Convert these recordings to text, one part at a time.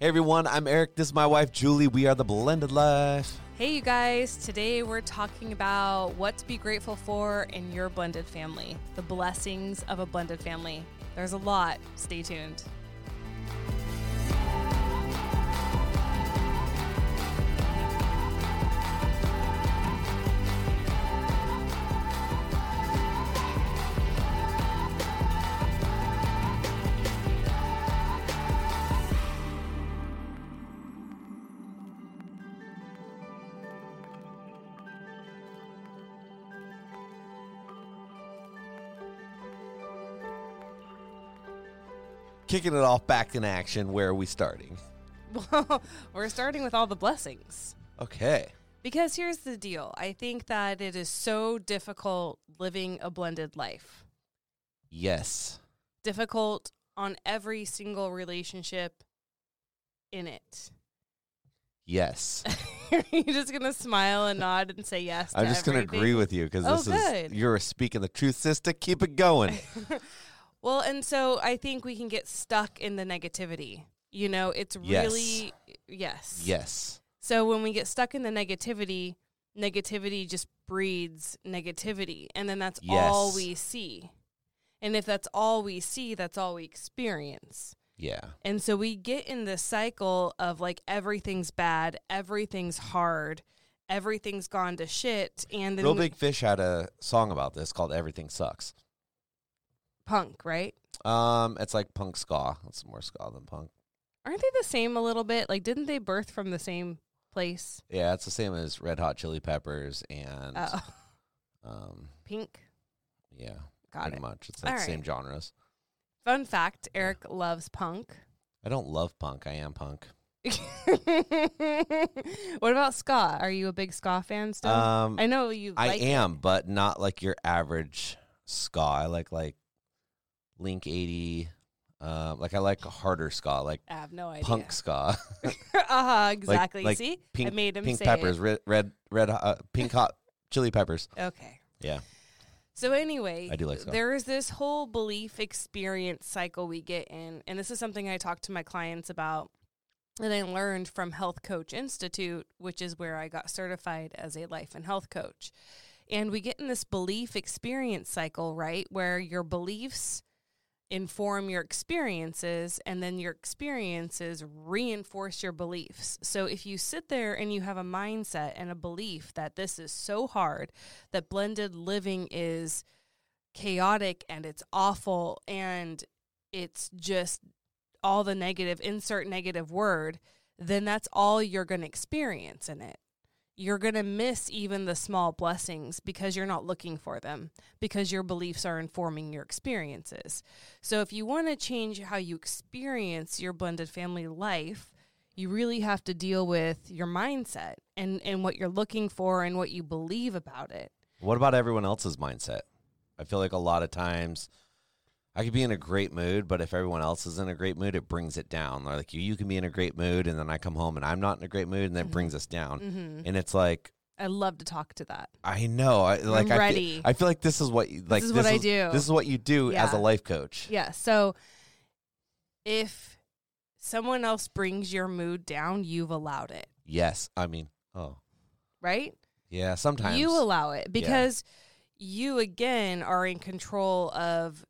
Hey everyone, I'm Eric. This is my wife Julie. We are the Blended Life. Hey, you guys. Today we're talking about what to be grateful for in your blended family, the blessings of a blended family. There's a lot. Stay tuned. Kicking it off back in action. Where are we starting? Well, we're starting with all the blessings. Okay. Because here's the deal I think that it is so difficult living a blended life, Yes. difficult on every single relationship in it. Yes. You're just going to smile and nod and say yes? I'm to just going to agree with you because Oh, this good. is you're speaking the truth, sister. Keep it going. Well, and so I think we can get stuck in the negativity. You know, it's Yes. really, yes. yes. So when we get stuck in the negativity, negativity just breeds negativity. And then that's all we see. And if that's all we see, that's all we experience. Yeah. And so we get in this cycle of like everything's bad, everything's hard, everything's gone to shit. And then Reel Big Fish had a song about this called "Everything Sucks." Punk, right? Um, it's like punk ska. It's more ska than punk. Aren't they the same a little bit? Like, didn't they birth from the same place? Yeah, it's the same as Red Hot Chili Peppers and Uh, um, pink. yeah, Got pretty it. much. It's the same right. genres. Fun fact Eric loves punk. I don't love punk. I am punk. what about ska? Are you a big ska fan still? Um, I know you. I like it. am, but not like your average ska. I like like Link eighty. Uh, like I like a harder ska, like I have no idea. punk ska. uh huh. Exactly. like See, pink, I made him pink say peppers, It. red, red, red, uh, pink hot chili peppers. Okay. Yeah, So anyway, I do like ska. there is this whole belief experience cycle we get in, and this is something I talk to my clients about, and I learned from Health Coach Institute, which is where I got certified as a life and health coach. And we get in this belief experience cycle, right, where your beliefs inform your experiences and then your experiences reinforce your beliefs. So if you sit there and you have a mindset and a belief that this is so hard, that blended living is chaotic and it's awful and it's just all the negative, insert negative word, then that's all you're going to experience in it. You're going to miss even the small blessings because you're not looking for them, because your beliefs are informing your experiences. So, if you want to change how you experience your blended family life, you really have to deal with your mindset and, and what you're looking for and what you believe about it. What about everyone else's mindset? I feel like a lot of times I could be in a great mood, but if everyone else is in a great mood, it brings it down. Like you, you can be in a great mood, and then I come home and I'm not in a great mood, and that Mhm. brings us down. Mm-hmm. And it's like I love to talk to that. I know, I like. I feel- ready. I feel like this is what you, like. is what I do. This is what you do as a life coach. Yeah. So if someone else brings your mood down, you've allowed it, Yes, I mean, oh right? yeah. Sometimes You allow it because you again are in control of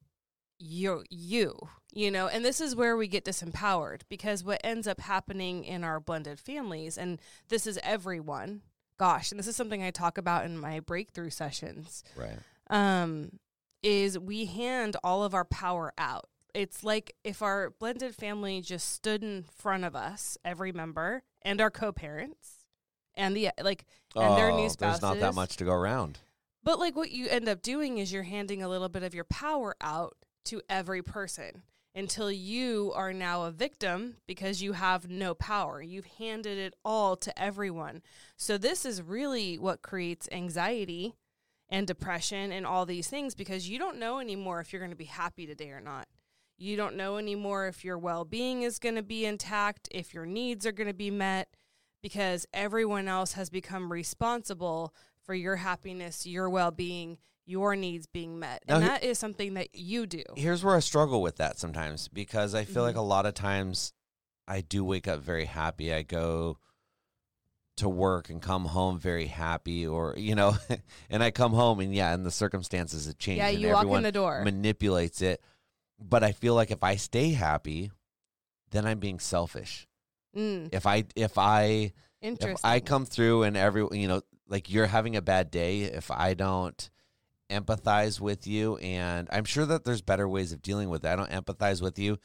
you you you know and this is where we get disempowered because what ends up happening in our blended families and this is everyone gosh and this is something i talk about in my breakthrough sessions Right. um is we hand all of our power out it's like if our blended family just stood in front of us every member and our co-parents and the like and their new Oh, There's not that much to go around. But like what you end up doing is you're handing a little bit of your power out to every person until you are now a victim because you have no power. You've handed it all to everyone. So this is really what creates anxiety and depression and all these things because you don't know anymore if you're going to be happy today or not. You don't know anymore if your well-being is going to be intact, if your needs are going to be met because everyone else has become responsible for your happiness, your well being, your needs being met. And Now, that is something that you do. Here's where I struggle with that sometimes because I feel like Mhm. a lot of times I do wake up very happy. I go to work and come home very happy or you know and I come home and yeah and the circumstances have changed Yeah, and you walk in the door. manipulates it but I feel like if I stay happy then I'm being selfish. Mm, If I if I interesting. if I come through and every you know like you're having a bad day, if I don't empathize with you, and I'm sure that there's better ways of dealing with it. I don't empathize with you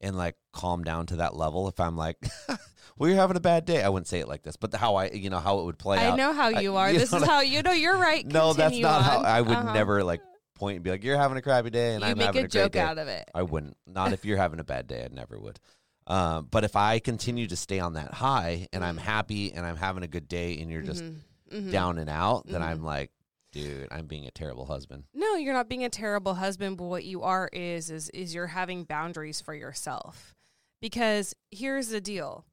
and like calm down to that level. If I'm like, well, you're having a bad day, I wouldn't say it like this, but how I you know how it would play out. I out. know how I- you are. you this is I- how you know you're right. No, that's not how. I would Uh-huh. never like point and be like, you're having a crappy day, and You I'm make having a a great joke day. out of it. I wouldn't. Not if you're having a bad day. I never would. Um, but if I continue to stay on that high and I'm Mhm. happy and I'm having a good day and you're just Mhm. Mhm. down and out, then Mhm. I'm like, dude, I'm being a terrible husband. No, you're not being a terrible husband, but what you are is is is you're having boundaries for yourself. Because here's the deal.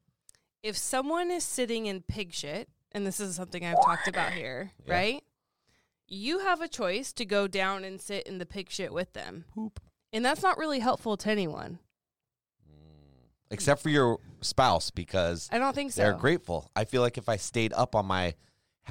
If someone is sitting in pig shit, and this is something I've talked about here, Yeah. right? You have a choice to go down and sit in the pig shit with them. Poop. And that's not really helpful to anyone. Mm. Except for your spouse because I don't think so. they're grateful. I feel like if I stayed up on my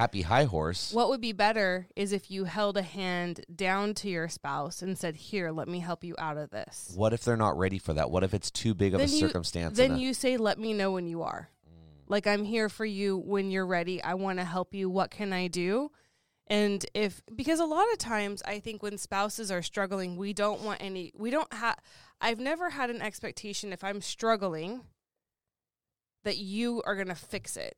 happy high horse, What would be better is if you held a hand down to your spouse and said, "Here, let me help you out of this." what if they're not ready for that? What if it's too big of a you- circumstance? Then a- you say, "Let me know when you are." Mm. Like I'm here for you when you're ready. I want to help you. What can I do? And if because a lot of times I think when spouses are struggling, we don't want any we don't have I've never had an expectation if I'm struggling that you are going to fix it.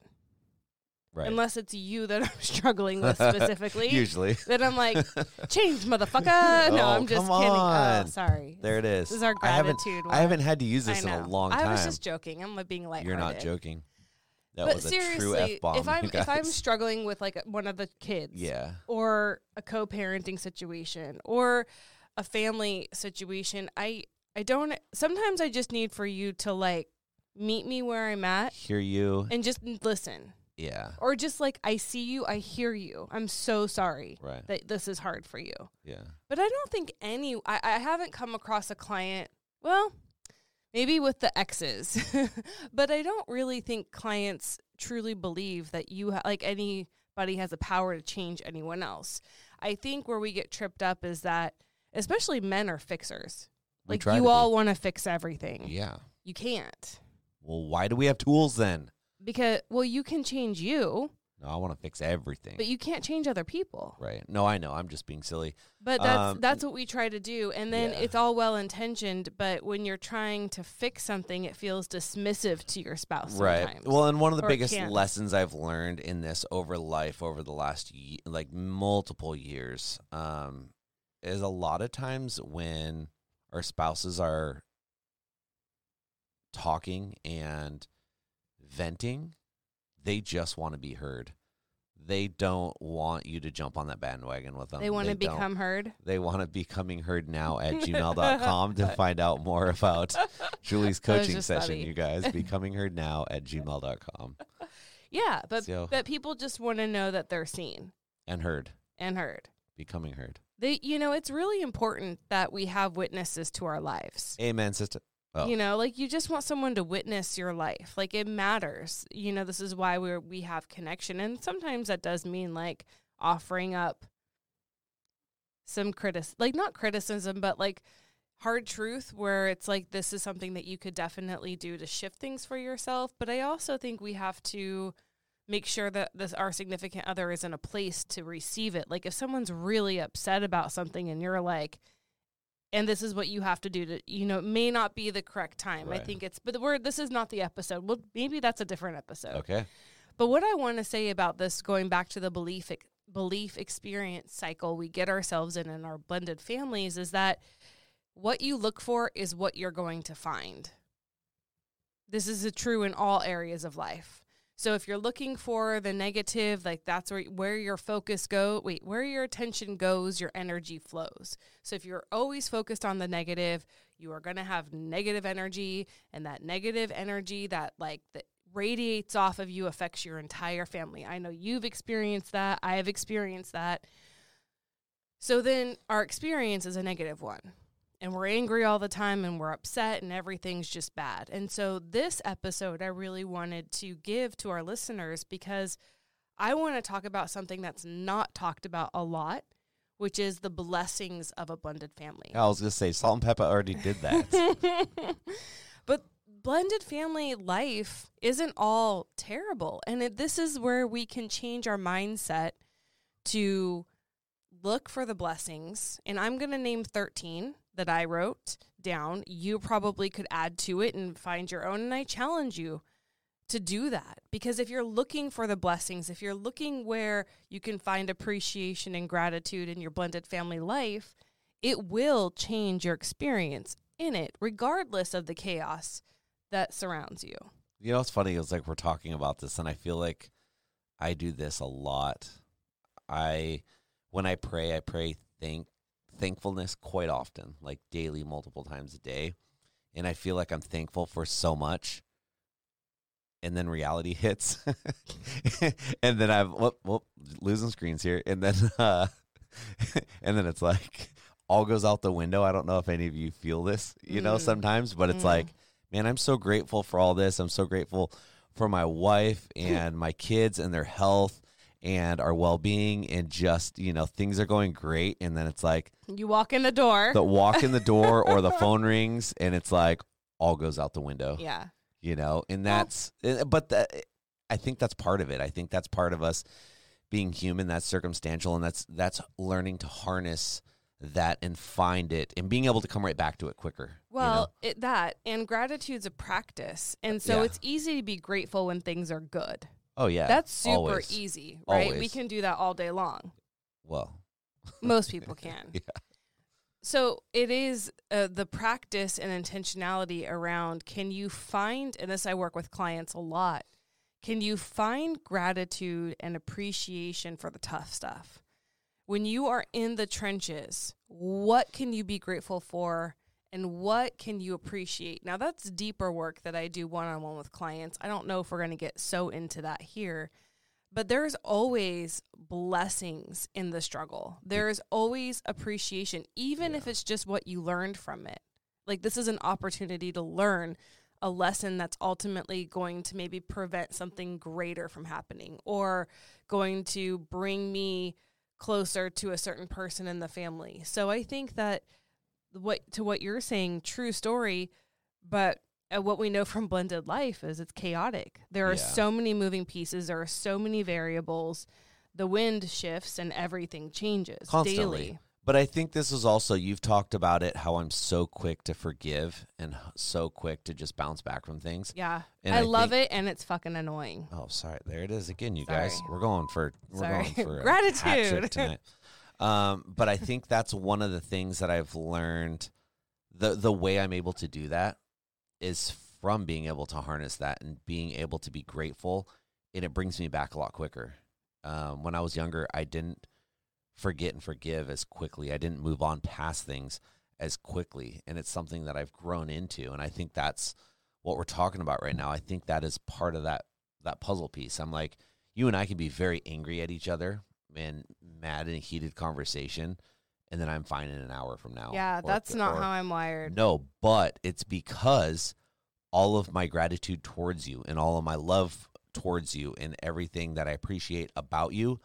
Right. Unless it's you that I'm struggling with specifically. Usually. then I'm like, change, motherfucker. No, Oh, I'm just kidding. Oh, on. Oh, sorry. There it is. This is our I haven't, gratitude. I haven't had to use this in a long time. I was just joking. I'm like being lighthearted. You're not joking. That but was a seriously, true F bomb. if I'm if I'm struggling with like one of the kids, yeah. or a co-parenting situation, or a family situation, I I don't. Sometimes I just need for you to like meet me where I'm at Hear you. and just listen, Yeah. or just like I see you, I hear you. I'm so sorry Right. that this is hard for you. Yeah. But I don't think any. I, I haven't come across a client. Well, maybe with the exes, but I don't really think clients truly believe that you ha- like anybody has the power to change anyone else. I think where we get tripped up is that, especially men are fixers. We Like you all want to fix everything. Yeah. You can't Well, why do we have tools then? Because well, you can change you, No, I want to fix everything. but you can't change other people. right. No, I know. I'm just being silly. But that's Um, that's what we try to do, and then Yeah. it's all well intentioned. But when you're trying to fix something, it feels dismissive to your spouse. Right. Sometimes. Well, and one of the Or biggest can. lessons I've learned in this over life over the last ye- like multiple years um is a lot of times when our spouses are talking and venting, they just want to be heard. They don't want you to jump on that bandwagon with them. they want to become heard. They want to becoming heard now at gmail.com to find out more about Julie's coaching session, funny. you guys. Becoming heard now at gmail.com Yeah, but So- but people just want to know that they're seen and heard. and heard. Becoming heard. They, you know, it's really important that we have witnesses to our lives. Amen, sister. Oh. You know, like you just want someone to witness your life. Like it matters. You know, this is why we're we have connection, and sometimes that does mean like offering up some critic, like not criticism, but like hard truth where it's like this is something that you could definitely do to shift things for yourself. But I also think we have to make sure that this our significant other is in a place to receive it. Like if someone's really upset about something and you're like, and this is what you have to do to you know it may not be the correct time. I think it's but we're this is not the episode. Well, maybe that's a different episode. Okay. But what I want to say about this, going back to the belief ex- belief experience cycle we get ourselves in in our blended families, is that what you look for is what you're going to find. This is a true in all areas of life. So if you're looking for the negative, like that's where where your focus go. Wait, where your attention goes, your energy flows. So if you're always focused on the negative, you are going to have negative energy, and that negative energy that like that radiates off of you affects your entire family. I know you've experienced that. I have experienced that. So then our experience is a negative one. And we're angry all the time and we're upset and everything's just bad. And so this episode I really wanted to give to our listeners because I want to talk about something that's not talked about a lot, which is the blessings of a blended family. I was gonna say Salt-N-Pepa already did that. but blended family life isn't all terrible. And it, this is where we can change our mindset to look for the blessings. And I'm going to name 13 that I wrote down. You probably could add to it and find your own. And I challenge you to do that because if you're looking for the blessings, if you're looking where you can find appreciation and gratitude in your blended family life, it will change your experience in it, regardless of the chaos that surrounds you. you know it's funny? It's like we're talking about this, and I feel like I do this a lot. I when I pray, I pray thank thankfulness quite often, like daily, multiple times a day, and I feel like I'm thankful for so much. And then reality hits, and then I'm whoop, whoop, losing screens here, and then uh, and then it's like all goes out the window. I don't know if any of you feel this, you know, Mm. sometimes, but it's Mm. like, man, I'm so grateful for all this. I'm so grateful for my wife and my kids and their health and our well being and just, you know, things are going great. And then it's like You walk in the door. the walk in the door or the phone rings and it's like all goes out the window, yeah. you know, and that's, eh, but that, I think that's part of it. I think that's part of us being human. That's circumstantial. And that's, that's learning to harness that and find it and being able to come right back to it quicker. you know? Well, it, that and gratitude's a practice. And so Yeah. it's easy to be grateful when things are good. Oh, yeah. That's super always. easy, right? We can do that all day long. Well, Most people can. Yeah. So it is uh, the practice and intentionality around can you find, and this I work with clients a lot, can you find gratitude and appreciation for the tough stuff? When you are in the trenches, what can you be grateful for and what can you appreciate? Now, that's deeper work that I do one on one with clients. I don't know if we're going to get so into that here, but there's always blessings in the struggle. There's always appreciation, even if it's just what you learned from it. Like, this is an opportunity to learn a lesson that's ultimately going to maybe prevent something greater from happening or going to bring me closer to a certain person in the family. So I think that what to what you're saying, true story, but uh, what we know from blended life is it's chaotic. There are Yeah. so many moving pieces, there are so many variables. The wind shifts and everything changes Constantly. daily. But I think this is also you've talked about it how I'm so quick to forgive and so quick to just bounce back from things. Yeah. I, I love think- it and it's fucking annoying. Oh, sorry. There it is again, you guys. We're going for we're Sorry. going for Gratitude. tonight. Um, but I think that's one of the things that I've learned. the The way I'm able to do that is from being able to harness that and being able to be grateful, and it brings me back a lot quicker. Um, when I was younger, I didn't forget and forgive as quickly. I didn't move on past things as quickly, and it's something that I've grown into. And I think that's what we're talking about right now. I think that is part of that that puzzle piece. I'm like, you and I can be very angry at each other and mad in a heated conversation, and then I'm fine in an hour from now. yeah, Or- that's not or- how I'm wired. No, but it's because all of my gratitude towards you and all of my love towards you and everything that I appreciate about you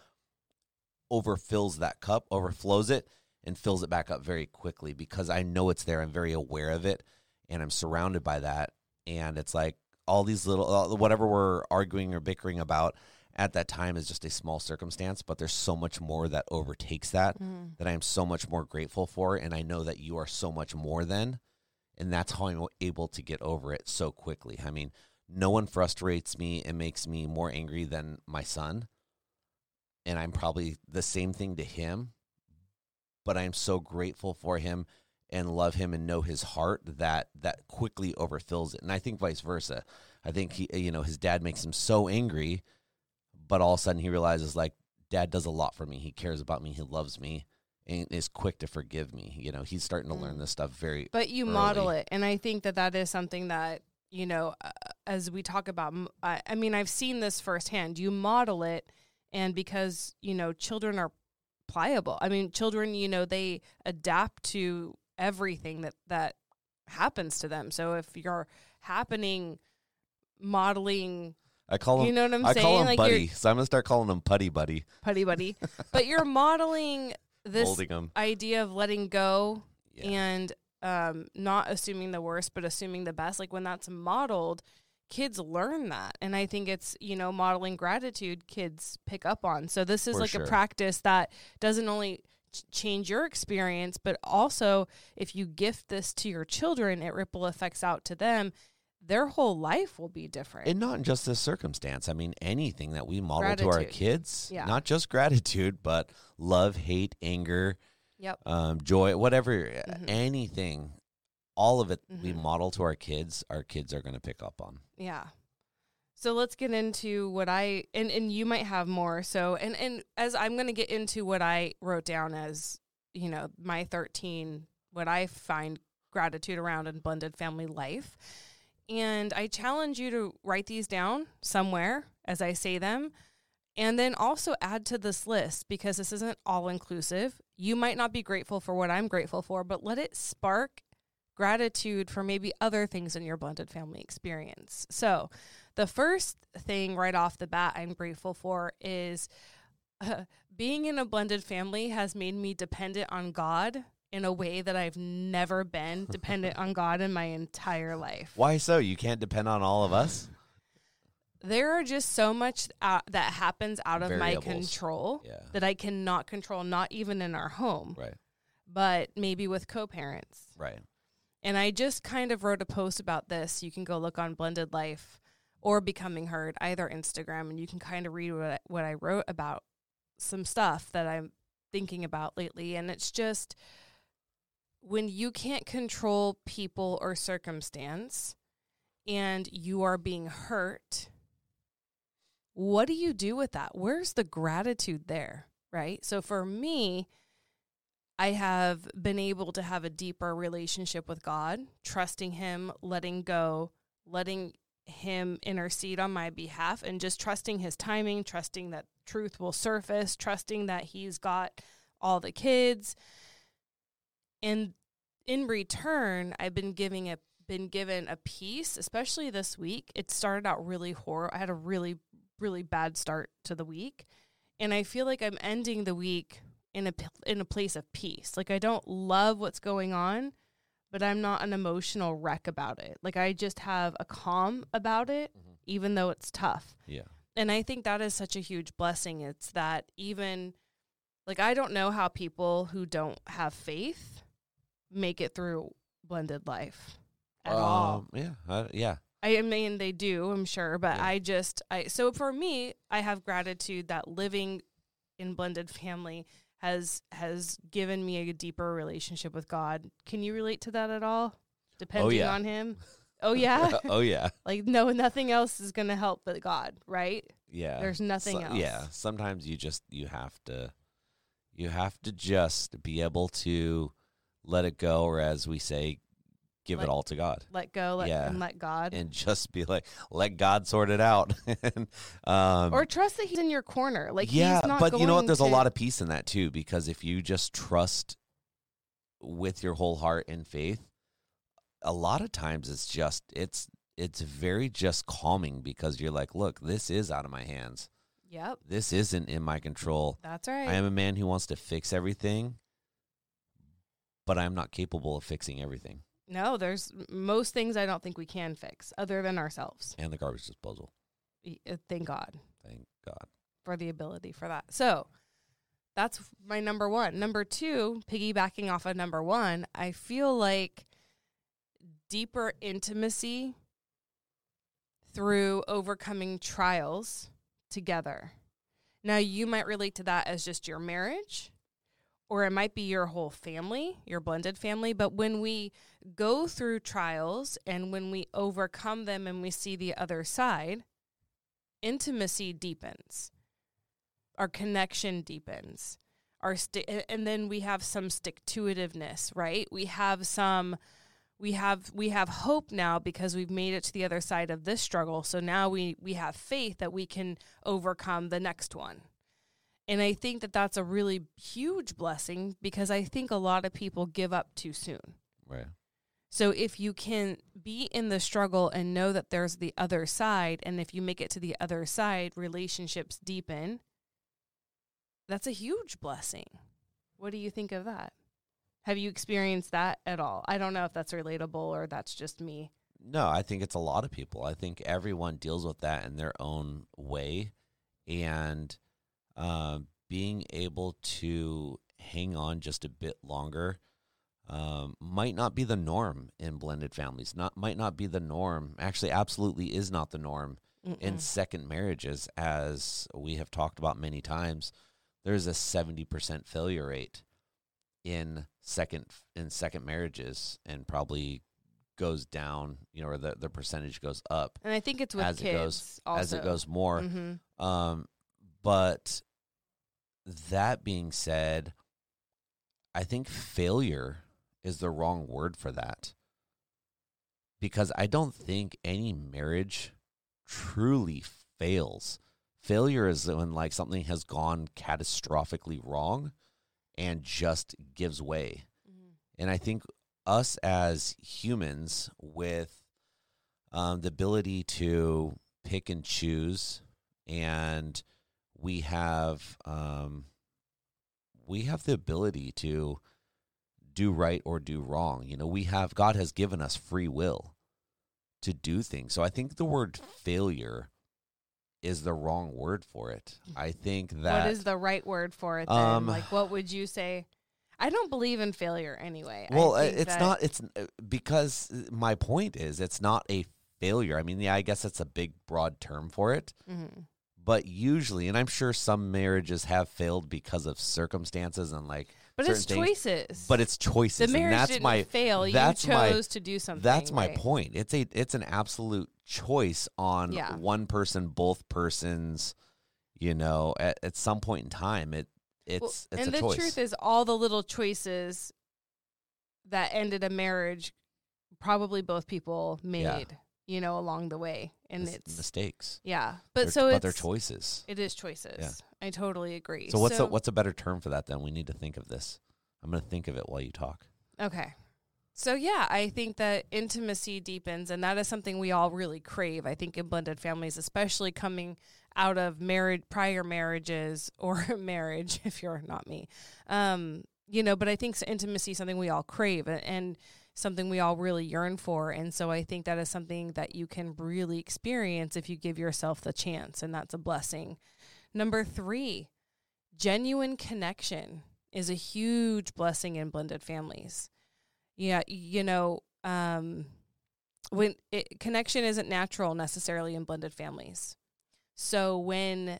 overfills that cup, overflows it, and fills it back up very quickly because I know it's there. I'm very aware of it and I'm surrounded by that. And it's like all these little, uh, whatever we're arguing or bickering about at that time is just a small circumstance, but there's so much more that overtakes that Mm. that I am so much more grateful for. And I know that you are so much more than. And that's how I'm able to get over it so quickly. I mean, no one frustrates me and makes me more angry than my son. And I'm probably the same thing to him. But I'm so grateful for him and love him and know his heart that that quickly overfills it. And I think vice versa. I think he you know, his dad makes him so angry, but all of a sudden he realizes like dad does a lot for me. He cares about me, he loves me and is quick to forgive me. You know, he's starting to learn Mm. this stuff very But you model it, and I think that that is something that you know, uh, as we talk about. I mean, I've seen this firsthand. You model it, and because you know, children are pliable. I mean, children, you know, they adapt to everything that that happens to them. So if you're happening modeling, I call him you know what I'm I saying? call him like buddy. So I'm gonna start calling him putty buddy. putty buddy, but you're modeling this him. idea of letting go and um, not assuming the worst, but assuming the best. Like when that's modeled, kids learn that. And I think it's, you know, modeling gratitude kids pick up on. So this is For like sure. a practice that doesn't only ch- change your experience, but also if you gift this to your children, it ripple effects out to them. Their whole life will be different. And not in just this circumstance. I mean, anything that we model to our kids, Yeah. not just gratitude, but love, hate, anger, yep. um, joy, whatever, uh, Mhm. anything, all of it we Mhm. model to our kids, our kids are going to pick up on. Yeah. So let's get into what I and and you might have more. So and and as I'm going to get into what I wrote down as, you know, my 13 what I find gratitude around in blended family life. And I challenge you to write these down somewhere as I say them. And then also add to this list because this isn't all inclusive. You might not be grateful for what I'm grateful for, but let it spark gratitude for maybe other things in your blended family experience. So, the first thing right off the bat I'm grateful for is uh, being in a blended family has made me dependent on God in a way that I've never been dependent on God in my entire life. Why so? You can't depend on all of us? There are just so much uh, that happens out of my control Yeah. that I cannot control, not even in our home, Right. but maybe with co parents. Right. And I just kind of wrote a post about this. You can go look on Blended Life or Becoming Heard, either Instagram, and you can kind of read what I, what I wrote about some stuff that I'm thinking about lately. And it's just when you can't control people or circumstance and you are being hurt, what do you do with that? Where's the gratitude there? Right. So for me, I have been able to have a deeper relationship with God, trusting Him, letting go, letting Him intercede on my behalf, and just trusting His timing, trusting that truth will surface, trusting that He's got all the kids. And in return, I've been giving a been given a peace, especially this week. It started out really horrible. I had a really, really bad start to the week. And I feel like I'm ending the week in a in a place of peace. Like I don't love what's going on, but I'm not an emotional wreck about it. Like I just have a calm about it Mhm. even though it's tough. Yeah. And I think that is such a huge blessing. It's that even like I don't know how people who don't have faith make it through blended life at all. Um, Yeah. Uh, yeah. I mean, they do, I'm sure, but Yeah. I just, I so for me, I have gratitude that living in blended family has has given me a deeper relationship with God. Can you relate to that at all? Depending yeah. on Him. Oh yeah, oh yeah. like no, nothing else is gonna help but God, right? Yeah. There's nothing So- else. Yeah. Sometimes you just you have to you have to just be able to let it go or as we say, give Let- it all to God. Let go, let Yeah. and let God, And just be like, let God sort it out. and, um, or trust that He's in your corner. Like yeah, he's not but you know what? There's to- a lot of peace in that too, because if you just trust with your whole heart and faith, a lot of times it's just it's it's very just calming because you're like, look, this is out of my hands. Yep, This isn't in my control. that's right. I am a man who wants to fix everything, but I'm not capable of fixing everything. No, there's most things I don't think we can fix other than ourselves. And the garbage disposal. Uh, Thank God Thank God. for the ability for that. So that's my number one. Number two, piggybacking off of number one, I feel like deeper intimacy through overcoming trials together. Now, you might relate to that as just your marriage, or it might be your whole family, your blended family. But when we go through trials and when we overcome them and we see the other side, intimacy deepens, our connection deepens. Our sti- and then we have some stick to itiveness, right? We have some we have we have hope now because we've made it to the other side of this struggle so now we we have faith that we can overcome the next one and i think that that's a really huge blessing because i think a lot of people give up too soon Right. so if you can be in the struggle and know that there's the other side and if you make it to the other side relationships deepen that's a huge blessing what do you think of that have you experienced that at all? I don't know if that's relatable or that's just me. No, I think it's a lot of people. I think everyone deals with that in their own way, and uh, being able to hang on just a bit longer um, might not be the norm in blended families. Not might not be the norm. Actually, absolutely is not the norm in Mm-mm. second marriages, as we have talked about many times. There's a seventy percent failure rate in second in second marriages, and probably goes down. You know, or the the percentage goes up And I think it's with as it goes also. as it goes more. hmm Um, but that being said, I think failure is the wrong word for that. Because I don't think any marriage truly fails. Failure is when like something has gone catastrophically wrong and just gives way. And I think us as humans with um, the ability to pick and choose, and we have um, we have the ability to do right or do wrong. You know, we have God has given us free will to do things. So I think the word failure is the wrong word for it. I think that what is the right word for it then? Um, like, what would you say? I don't believe in failure anyway. Well, uh, it's not. It's uh, because uh, my point is, it's not a failure. I mean, yeah, I guess it's a big, broad term for it. Mhm. But usually, and I'm sure some marriages have failed because of circumstances and like, But it's things, choices. but it's choices, the marriage and that's didn't my fail. that's you my- chose to do something. that's my right? point. It's a it's an absolute choice on Yeah. one person, both persons. You know, at, at some point in time, it it's Well, it's and the choice. truth is, all the little choices that ended a marriage, probably both people made. You know, along the way, and Mis- it's mistakes, yeah. But They're- so but it's they're choices. It is choices. I totally agree. So what's a, what's a better term for that? Then we need to think of this. I'm going to think of it while you talk. Okay. So yeah, I think that intimacy deepens and that is something we all really crave. I think in blended families, especially coming out of married prior marriages or marriage if you're not me. Um, you know, but I think intimacy is something we all crave a- and something we all really yearn for. And so I think that is something that you can really experience if you give yourself the chance and that's a blessing. Number 3, genuine connection is a huge blessing in blended families. Yeah, you know, um, when it, connection isn't natural necessarily in blended families. So when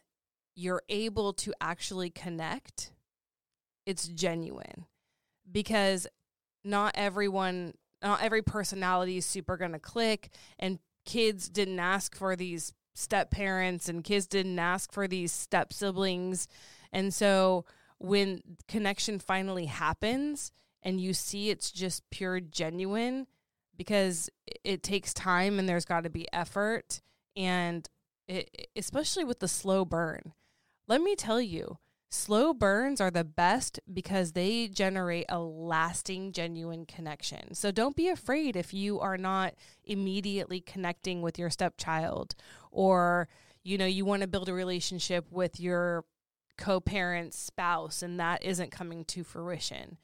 you're able to actually connect, it's genuine because not everyone, not every personality is super going to click, and kids didn't ask for these step parents, and kids didn't ask for these step siblings, and so when connection finally happens and you see it's just pure genuine because it- takes time and there's got to be effort and it, especially with the slow burn. Let me tell you slow burns are the best because they generate a lasting genuine connection so don't be afraid if you are not immediately connecting with your stepchild or you know you want to build a relationship with your co-parent spouse and that isn't coming to fruition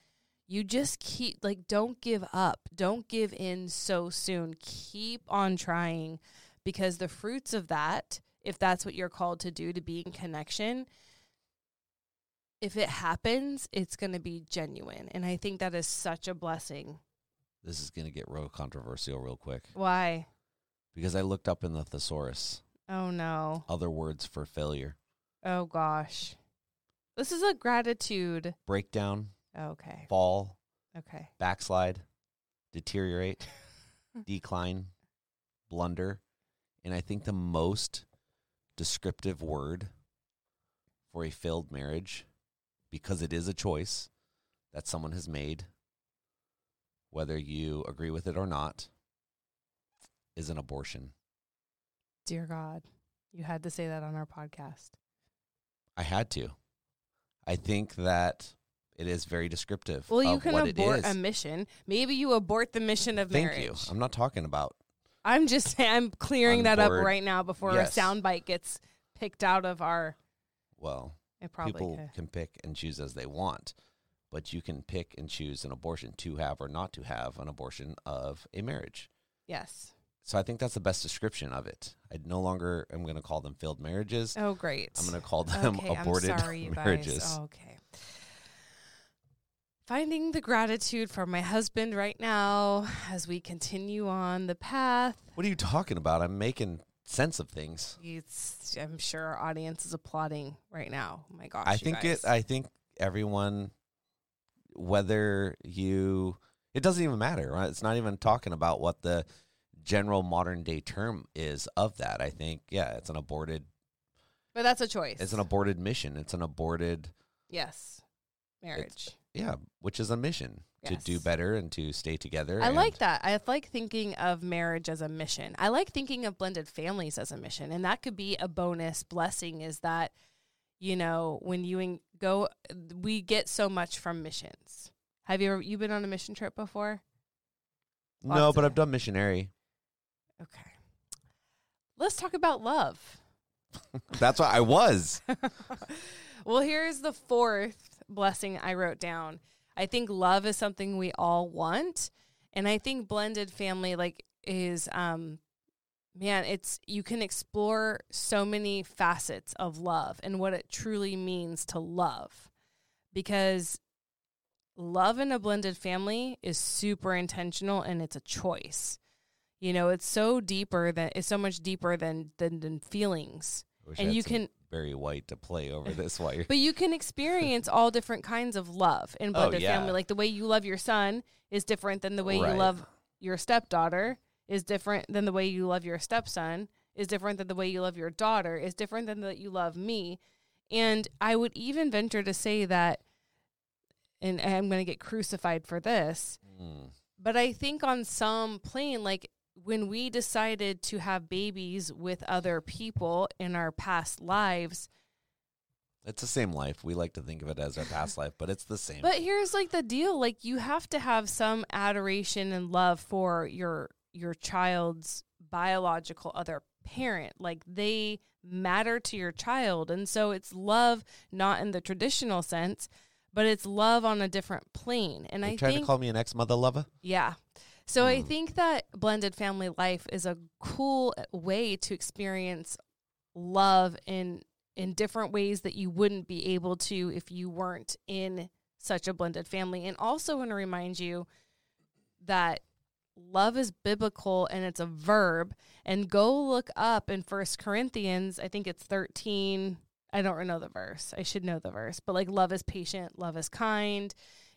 you just keep like don't give up. Don't give in so soon. Keep on trying because the fruits of that, if that's what you're called to do to be in connection, if it happens, it's going to be genuine. And I think that is such a blessing. This is going to get real controversial real quick Why? because I looked up in the thesaurus Oh no. other words for failure. Oh gosh. This is a gratitude. Breakdown, Okay. fall, Okay. backslide, deteriorate, decline, blunder. And I think the most descriptive word for a failed marriage, because it is a choice that someone has made, whether you agree with it or not, is an abortion. Dear God, you had to say that on our podcast. I had to. I think that it is very descriptive. Well, you can abort a mission. Maybe you abort the mission of Thank marriage. you. I'm not talking about I'm just saying, I'm clearing that up right now before Yes. a soundbite gets picked out of our. well, It probably people could. can pick and choose as they want, but you can pick and choose an abortion to have or not to have an abortion of a marriage. Yes. So I think that's the best description of it. I no longer am going to call them failed marriages. Oh, great. I'm going to call them okay, aborted I'm sorry, marriages. Guys. Okay. Finding the gratitude for my husband right now as we continue on the path. What are you talking about? I'm making sense of things. It's, I'm sure our audience is applauding right now. Oh my gosh. I think guys. it. I think everyone, whether you, it doesn't even matter. Right? It's not even talking about what the general modern day term is of that. I think yeah, it's an aborted. but that's a choice. It's an aborted mission. It's an aborted yes. Marriage. yeah, which is a mission to do better and to stay together. I like that. I like thinking of marriage as a mission. I like thinking of blended families as a mission. And that could be a bonus blessing is that, you know, when you en- go, we get so much from missions. Have you ever, you been on a mission trip before? No, but I've done missionary. Okay. Let's talk about love. That's what I was. well, here's the fourth blessing I wrote down. I think love is something we all want, and I think blended family like is um man, it's you can explore so many facets of love and what it truly means to love. Because love in a blended family is super intentional and it's a choice. You know, it's so deeper than it's so much deeper than than, than feelings. And you can Barry White to play over this while you're. but you can experience all different kinds of love in blended Oh, yeah. family. Like the way you love your son is different than the way Right. you love your stepdaughter, is different than the way you love your stepson, is different than the way you love your daughter, is different than that you love me. And I would even venture to say that, and I'm going to get crucified for this, Mm. but I think on some plane, like when we decided to have babies with other people in our past lives, It's the same life. We like to think of it as our past life, but it's the same. But here's like the deal: like you have to have some adoration and love for your your child's biological other parent. Like they matter to your child, and so it's love not in the traditional sense, but it's love on a different plane. And you I trying think to call me an ex mother lover? yeah. So I Hmm. think that blended family life is a cool way to experience love in in different ways that you wouldn't be able to if you weren't in such a blended family. And also want to remind you that love is biblical and it's a verb. And go look up in First Corinthians, I think it's 13. I don't know the verse. I should know the verse, but like love is patient, love is kind.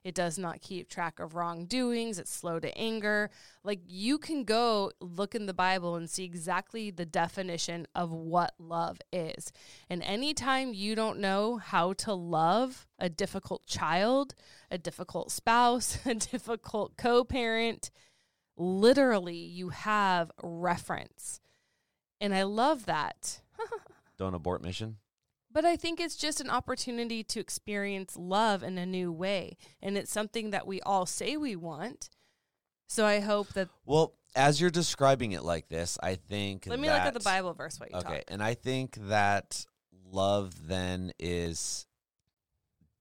It does not keep track of wrongdoings. It's slow to anger. Like you can go look in the Bible and see exactly the definition of what love is. And anytime you don't know how to love a difficult child, a difficult spouse, a difficult co parent, literally you have reference. And I love that. Don't abort mission. But I think it's just an opportunity to experience love in a new way. And it's something that we all say we want. So I hope that. Well, as you're describing it like this, I think. Let me look at the Bible verse while you Okay, talk. and I think that love then is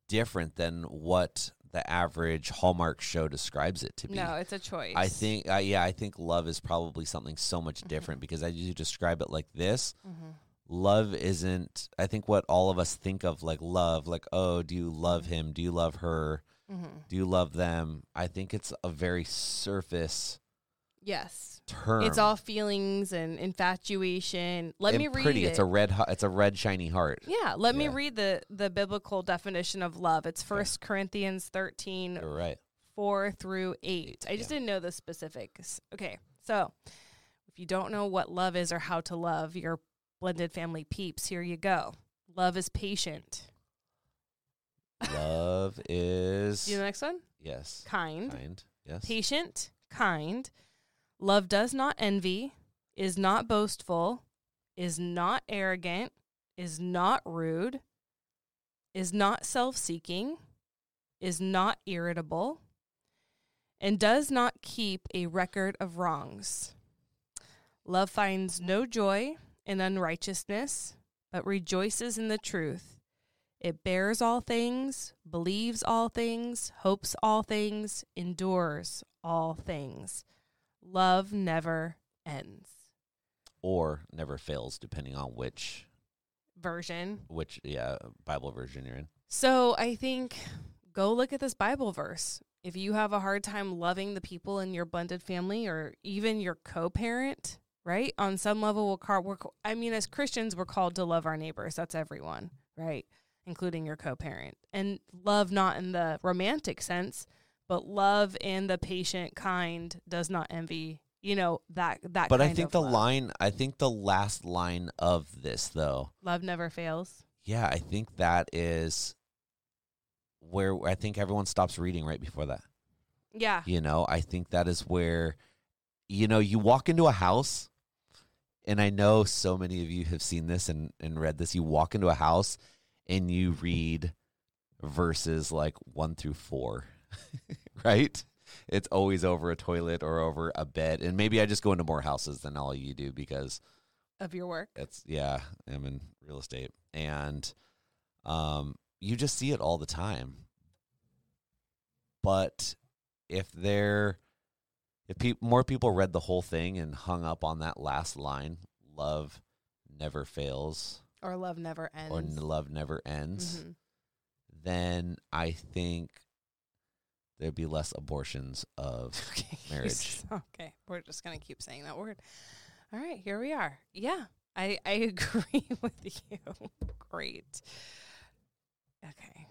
different than what the average Hallmark show describes it to be. No, it's a choice. I think, uh, yeah, I think love is probably something so much Mm-hmm. different because as you describe it like this, Mhm. Love isn't. I think what all of us think of like love, like oh, do you love Mm-hmm. him? Do you love her? Mhm. Do you love them? I think it's a very surface Yes. term. It's all feelings and infatuation. Let and me read pretty. it. It's a red. It's a red shiny heart. yeah, let me read the the biblical definition of love. It's First Corinthians 13 You're right. 4 through 8. I just Yeah. didn't know the specifics. Okay. So, if you don't know what love is or how to love your blended family peeps, here you go. Love is patient. Love is Do you know the next one? yes, Kind. kind. Yes, patient, kind. Love does not envy, is not boastful, is not arrogant, is not rude, is not self seeking, is not irritable, and does not keep a record of wrongs. Love finds no joy in unrighteousness, but rejoices in the truth. It bears all things, believes all things, hopes all things, endures all things. Love never ends. or never fails, depending on which Version. which yeah Bible version you're in. So I think go look at this Bible verse. If you have a hard time loving the people in your blended family or even your co parent, right? On some level, we're called, we're, I mean, as Christians, we're called to love our neighbors. That's everyone, right? Including your co parent. And love not in the romantic sense, but love in the patient, kind, does not envy, you know, that, that But I think the love. line, I think the last line of this though, Love never fails. yeah, I think that is where I think everyone stops reading right before that. Yeah. You know, I think that is where, you know, you walk into a house, and I know so many of you have seen this and, and read this. You walk into a house and you read verses like one through four, right? It's always over a toilet or over a bed. And maybe I just go into more houses than all you do because Of your work. it's, yeah, I'm in real estate. And um, you just see it all the time. But if there if peop more people read the whole thing and hung up on that last line love never fails Or love never ends. or love never ends Mhm. then i think there'd be less abortions of Okay. marriage. okay. We're just going to keep saying that word. All right. Here we are. Yeah. I, I agree with you. Great. Okay.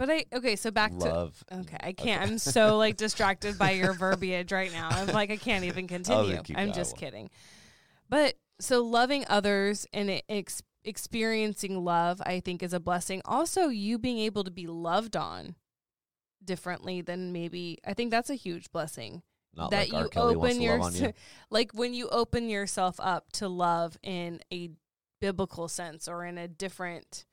But I, okay. So back love to, okay. I can't. I'm so like distracted by your verbiage right now. I'm like, I can't even continue. I'm just kidding. But so loving others and ex- experiencing love, I think is a blessing. Also, you being able to be loved on differently than maybe, I think that's a huge blessing not that like you open to love on your you. like when you open yourself up to love in a biblical sense or in a different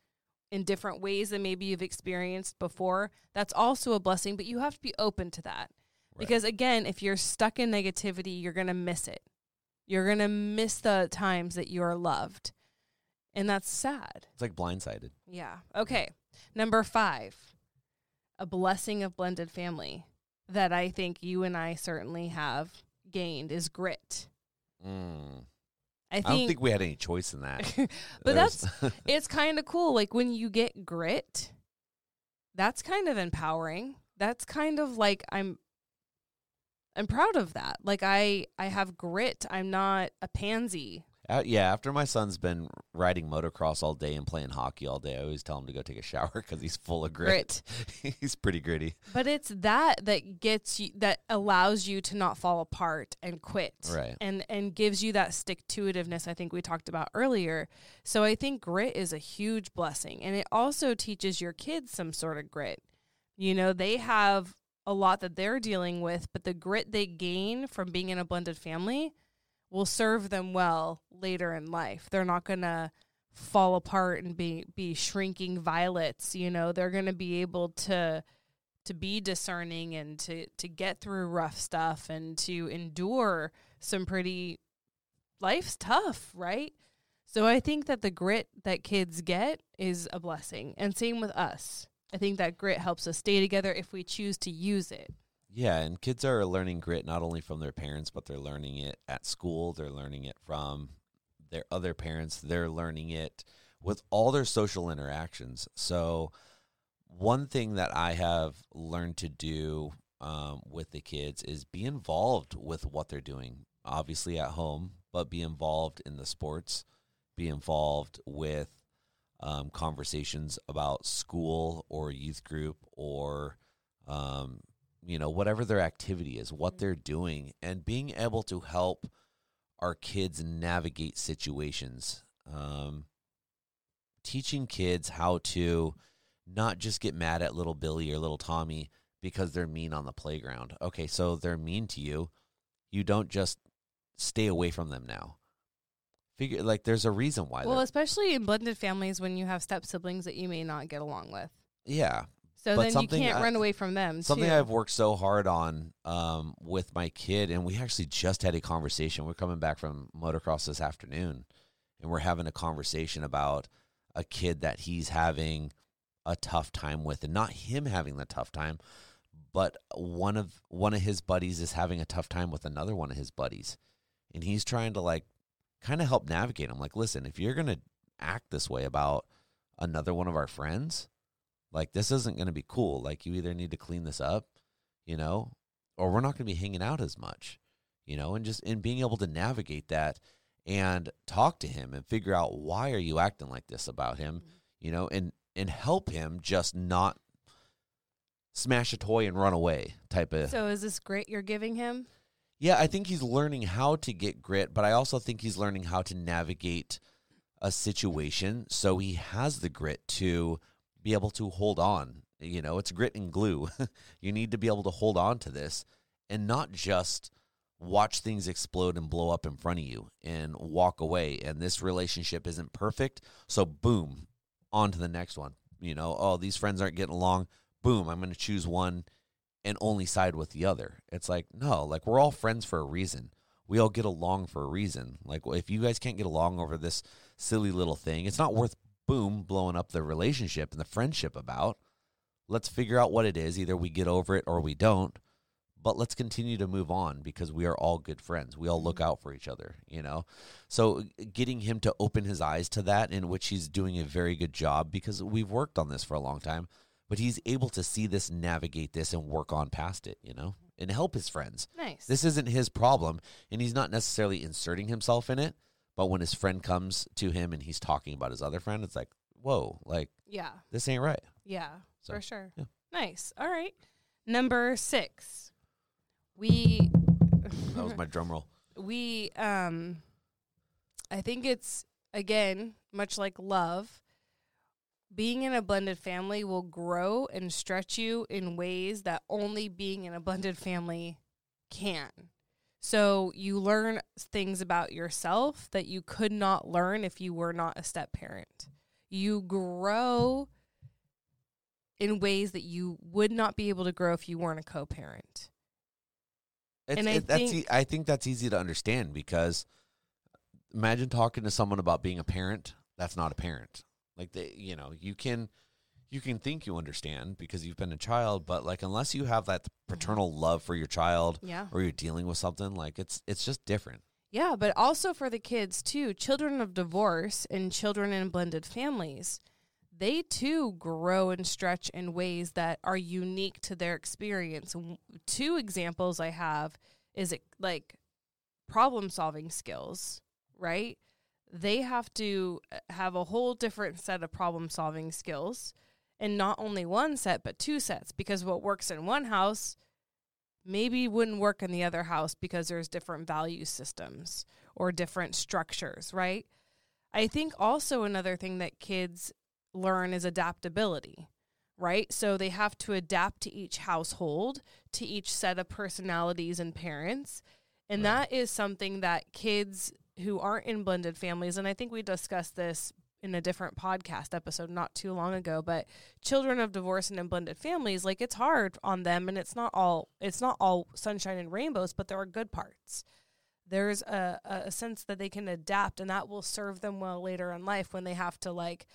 in different ways than maybe you've experienced before that's also a blessing but you have to be open to that Right. because again if you're stuck in negativity you're going to miss it you're going to miss the times that you are loved and that's sad it's like blindsided yeah. Okay. Number five, a blessing of blended family that I think you and I certainly have gained is grit. mm. I i don't think, think we had any choice in that but There's- that's it's kind of cool. Like when you get grit, that's kind of empowering. That's kind of like I'm I'm proud of that. Like I I have grit. I'm not a pansy. Uh, yeah, after my son's been riding motocross all day and playing hockey all day, I always tell him to go take a shower because he's full of grit. he's pretty gritty. But it's that that gets you that allows you to not fall apart and quit. Right. And and gives you that stick to itiveness I think we talked about earlier. So I think grit is a huge blessing. And it also teaches your kids some sort of grit. You know, they have a lot that they're dealing with, but the grit they gain from being in a blended family will serve them well later in life. They're not gonna fall apart and be be shrinking violets, you know. They're gonna be able to to be discerning and to to get through rough stuff and to endure some pretty life's tough, right? So I think that the grit that kids get is a blessing. And same with us. I think that grit helps us stay together if we choose to use it. Yeah, and kids are learning grit not only from their parents, but they're learning it at school. They're learning it from their other parents. They're learning it with all their social interactions. So, one thing that I have learned to do um, with the kids is be involved with what they're doing, obviously at home, but be involved in the sports, be involved with um, conversations about school or youth group or um, you know whatever their activity is what they're doing and being able to help our kids navigate situations um, teaching kids how to not just get mad at little billy or little tommy because they're mean on the playground. Okay so they're mean to you. You don't just stay away from them now. Figure like there's a reason why Well, especially in blended families when you have step siblings that you may not get along with. yeah So But then you can't I- run away from them. Something too. I've worked so hard on um, with my kid, and we actually just had a conversation. We're coming back from motocross this afternoon, and we're having a conversation about a kid that he's having a tough time with, and not him having the tough time, but one of one of his buddies is having a tough time with another one of his buddies, and he's trying to like kind of help navigate. I'm like, listen, if you're gonna act this way about another one of our friends, like this isn't going to be cool. Like you either need to clean this up, you know, or we're not going to be hanging out as much, you know, and just in being able to navigate that and talk to him and figure out why are you acting like this about him, mm-hmm. you know, and and help him just not smash a toy and run away type of So is this grit you're giving him? yeah, I think he's learning how to get grit, but I also think he's learning how to navigate a situation so he has the grit to be able to hold on. You know, it's grit and glue. you need to be able to hold on to this and not just watch things explode and blow up in front of you and walk away. And this relationship isn't perfect. So, boom, on to the next one. You know, oh, these friends aren't getting along. Boom, I'm going to choose one and only side with the other. It's like, no, like we're all friends for a reason. We all get along for a reason. Like if you guys can't get along over this silly little thing, it's not worth boom blowing up the relationship and the friendship about. Let's figure out what it is. Either we get over it or we don't. But let's continue to move on because we are all good friends. We all look mm-hmm. out for each other, you know? So getting him to open his eyes to that, in which he's doing a very good job because we've worked on this for a long time but he's able to see this, navigate this, and work on past it, you know, mm-hmm. and help his friends. Nice. This isn't his problem, and he's not necessarily inserting himself in it. But when his friend comes to him and he's talking about his other friend, it's like, whoa, like yeah. this ain't right. Yeah. So, for sure. yeah. Nice. All right. Number six. We That was my drum roll. we um I think it's again, much like love, being in a blended family will grow and stretch you in ways that only being in a blended family can. So you learn things about yourself that you could not learn if you were not a step parent. You grow in ways that you would not be able to grow if you weren't a co-parent. It's, And I it, that's think- e- I think that's easy to understand because imagine talking to someone about being a parent that's not a parent. Like they, you know, you can you can think you understand because you've been a child, but like unless you have that paternal love for your child Yeah. or you're dealing with something, like it's it's just different. Yeah, but also for the kids too, children of divorce and children in blended families, they too grow and stretch in ways that are unique to their experience. Two examples I have is it like problem solving skills, right? They have to uh, have a whole different set of problem solving skills and not only one set but two sets because what works in one house maybe wouldn't work in the other house because there's different value systems or different structures, right? I think also another thing that kids learn is adaptability, right? So they have to adapt to each household, to each set of personalities and parents. And Right. that is something that kids who aren't in blended families, and I think we discussed this in a different podcast episode not too long ago, but children of divorce and in blended families, like it's hard on them and it's not all it's not all sunshine and rainbows, but there are good parts. There's a, a sense that they can adapt and that will serve them well later in life when they have to like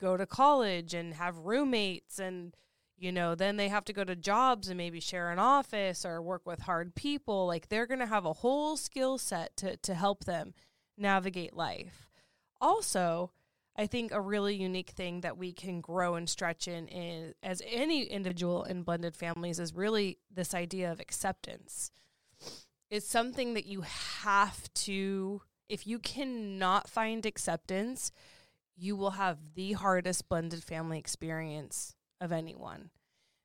go to college and have roommates and you know then they have to go to jobs and maybe share an office or work with hard people like they're going to have a whole skill set to to help them navigate life also i think a really unique thing that we can grow and stretch in is as any individual in blended families is really this idea of acceptance it's something that you have to if you cannot find acceptance you will have the hardest blended family experience of anyone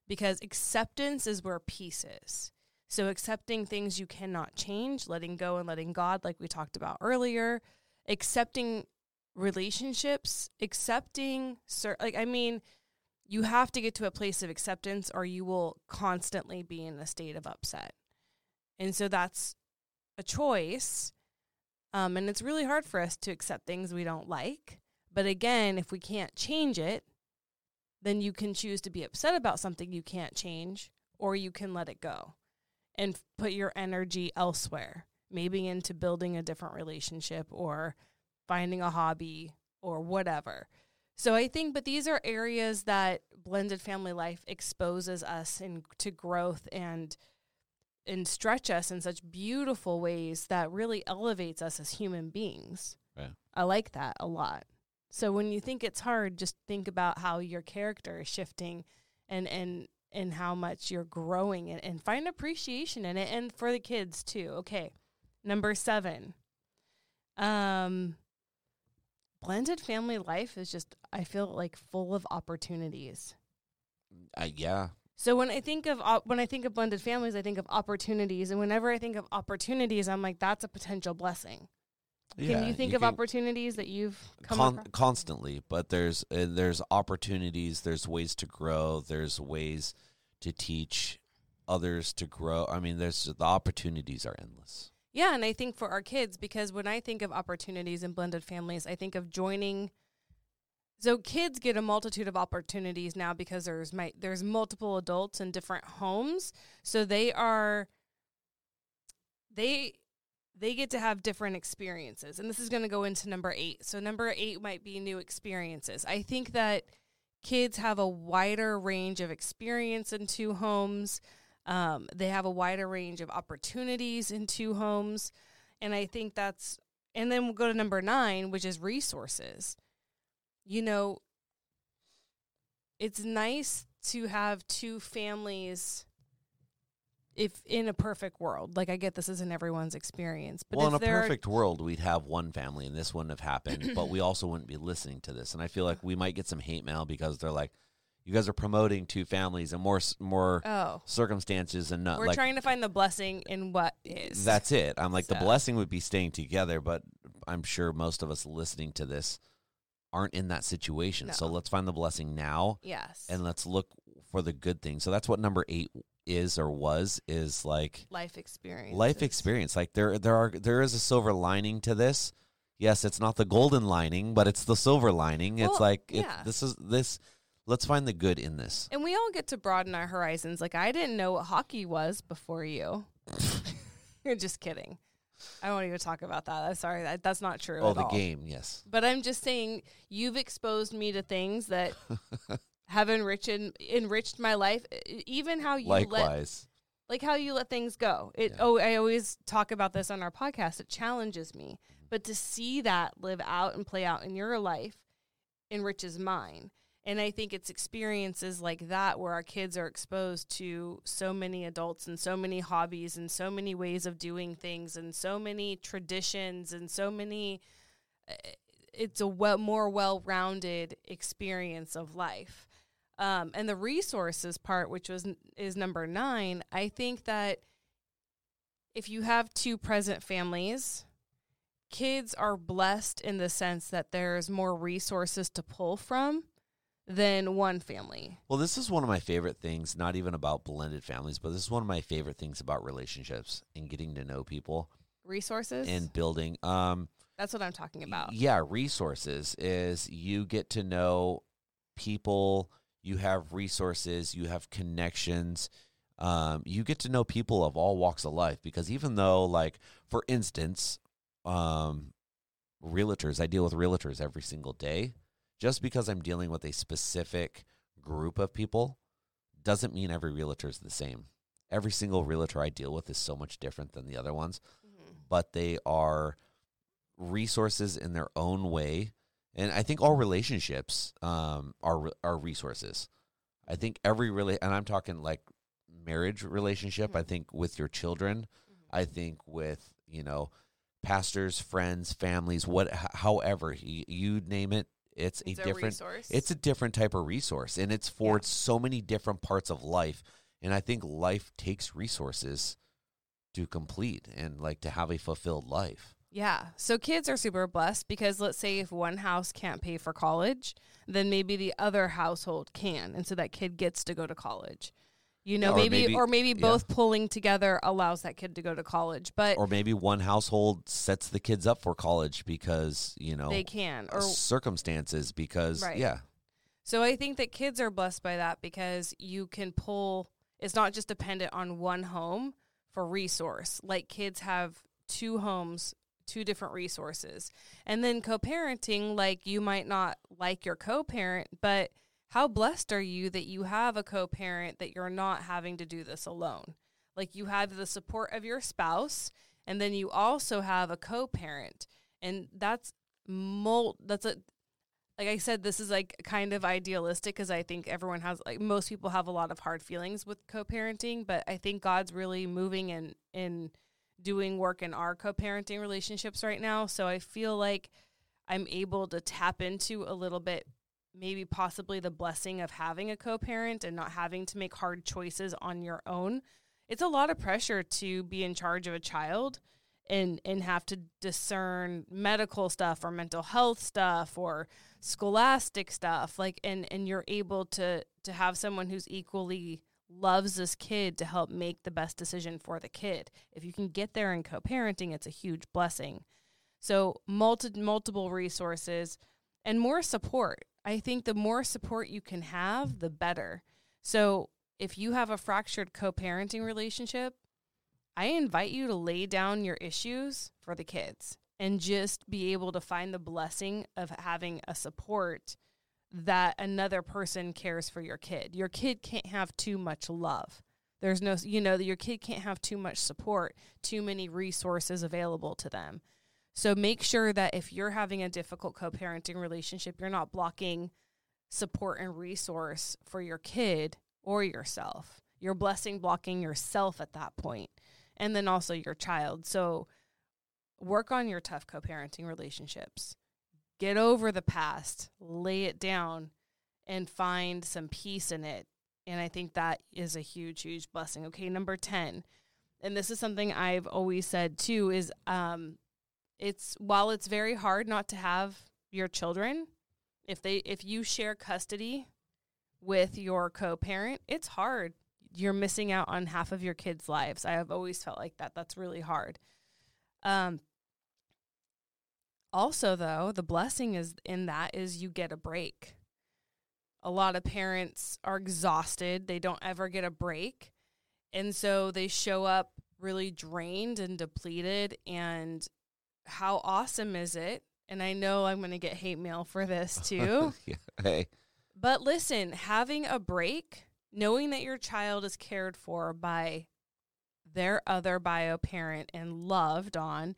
because acceptance is where peace is. So, accepting things you cannot change, letting go and letting God, like we talked about earlier, accepting relationships, accepting, like, I mean, you have to get to a place of acceptance or you will constantly be in a state of upset. And so that's a choice. Um, and it's really hard for us to accept things we don't like. But again, if we can't change it, then you can choose to be upset about something you can't change, or you can let it go and put your energy elsewhere, maybe into building a different relationship or finding a hobby or whatever. So I think, but these are areas that blended family life exposes us into growth and and stretch us in such beautiful ways that really elevates us as human beings. Yeah. I like that a lot. So when you think it's hard, just think about how your character is shifting and and and how much you're growing and, and find appreciation in it and for the kids too. Okay. Number 7. Um blended family life is just I feel like full of opportunities. Uh, yeah. So when I think of op- when I think of blended families, I think of opportunities, and whenever I think of opportunities, I'm like, that's a potential blessing. Yeah, Can you think of opportunities that you've come con- constantly but there's uh, there's opportunities there's ways to grow there's ways to teach others to grow i mean there's the opportunities are endless Yeah, and I think for our kids, because when I think of opportunities in blended families, I think of joining. So kids get a multitude of opportunities now because there's my there's multiple adults in different homes, so they are they they get to have different experiences, and this is going to go into number eight. So number eight might be new experiences. I think that kids have a wider range of experience in two homes. Um, they have a wider range of opportunities in two homes. And I think that's, and then we'll go to number nine, which is resources. You know, it's nice to have two families if in a perfect world. Like, I get this isn't everyone's experience, but well in a perfect world we'd have one family and this wouldn't have happened but we also wouldn't be listening to this and i feel like we might get some hate mail because they're like you guys are promoting two families and more more oh, circumstances and not we're like trying to find the blessing in what is. That's it. I'm like the blessing would be staying together, but I'm sure most of us listening to this aren't in that situation. So let's find the blessing now yes. and let's look for the good thing. So that's what number 8 is or was is like life experience. life experience. Like there there are there is a silver lining to this. Yes, it's not the golden lining, but it's the silver lining. it's Well, like it, yeah. this is this let's find the good in this. And we all get to broaden our horizons. Like I didn't know what hockey was before you. You're just kidding. I don't even talk about that. I'm sorry. That, that's not true. Oh, at the all. game, yes. But I'm just saying you've exposed me to things that have enriched enriched my life. Even how you let Likewise. like how you let things go. It Yeah. oh I always talk about this on our podcast. It challenges me. Mm-hmm. But to see that live out and play out in your life enriches mine. And I think it's experiences like that where our kids are exposed to so many adults and so many hobbies and so many ways of doing things and so many traditions and so many uh, it's a well, more well-rounded experience of life. Um, and the resources part, which was is number nine, I think that if you have two present families, kids are blessed in the sense that there's more resources to pull from than one family. Well, this is one of my favorite things, not even about blended families, but this is one of my favorite things about relationships and getting to know people Resources, and building. Um, that's what I'm talking about. yeah, resources is you get to know people, you have resources, you have connections. Um, you get to know people of all walks of life because even though, like, for instance, um, realtors, I deal with realtors every single day. Just because I'm dealing with a specific group of people doesn't mean every realtor is the same. Every single realtor I deal with is so much different than the other ones, Mm-hmm. but they are resources in their own way. And I think all relationships um, are are resources. I think every really, and I'm talking like marriage relationship. I Mhm. think with your children, I think with you know pastors, friends, families, what, however you, you name it, it's, It's a different. resource. It's a different type of resource, and it's for Yeah. so many different parts of life. And I think life takes resources to complete and like to have a fulfilled life. Yeah. So kids are super blessed because let's say if one house can't pay for college, then maybe the other household can. And so that kid gets to go to college. You know, Yeah, maybe, maybe- or maybe yeah. both pulling together allows that kid to go to college, but Or maybe one household sets the kids up for college because you know they can. Or circumstances. Because Right. yeah, so I think that kids are blessed by that because you can pull it's not just dependent on one home for resource. Like kids have two homes, two different resources. And then co-parenting like you might not like your co-parent, but how blessed are you that you have a co-parent that you're not having to do this alone? Like you have the support of your spouse and then you also have a co-parent. And that's mul- that's a like I said, this is like kind of idealistic because I think everyone has like most people have a lot of hard feelings with co-parenting, but I think God's really moving and in doing work in our co-parenting relationships right now. So I feel like I'm able to tap into a little bit maybe possibly the blessing of having a co-parent and not having to make hard choices on your own. It's a lot of pressure to be in charge of a child and and have to discern medical stuff or mental health stuff or scholastic stuff like and and you're able to to have someone who's equally loves this kid to help make the best decision for the kid if you can get there in co-parenting it's a huge blessing so multi- multiple resources and more support i think the more support you can have the better so if you have a fractured co-parenting relationship I invite you to lay down your issues for the kids and just be able to find the blessing of having a support that another person cares for your kid. Your kid can't have too much love. There's no, you know, your kid can't have too much support, too many resources available to them. So make sure that if you're having a difficult co parenting relationship, you're not blocking support and resource for your kid or yourself. You're blessing blocking yourself at that point and then also your child. So work on your tough co-parenting relationships. Get over the past, lay it down and find some peace in it. And I think that is a huge huge blessing. Okay, number 10. And this is something I've always said too is um it's while it's very hard not to have your children if they if you share custody with your co-parent, it's hard you're missing out on half of your kids' lives. I have always felt like that. That's really hard. Um, also, though, the blessing is in that is you get a break. A lot of parents are exhausted. They don't ever get a break. And so they show up really drained and depleted. And how awesome is it? And I know I'm going to get hate mail for this too. yeah. Hey, But listen, having a break, knowing that your child is cared for by their other bio parent and loved on,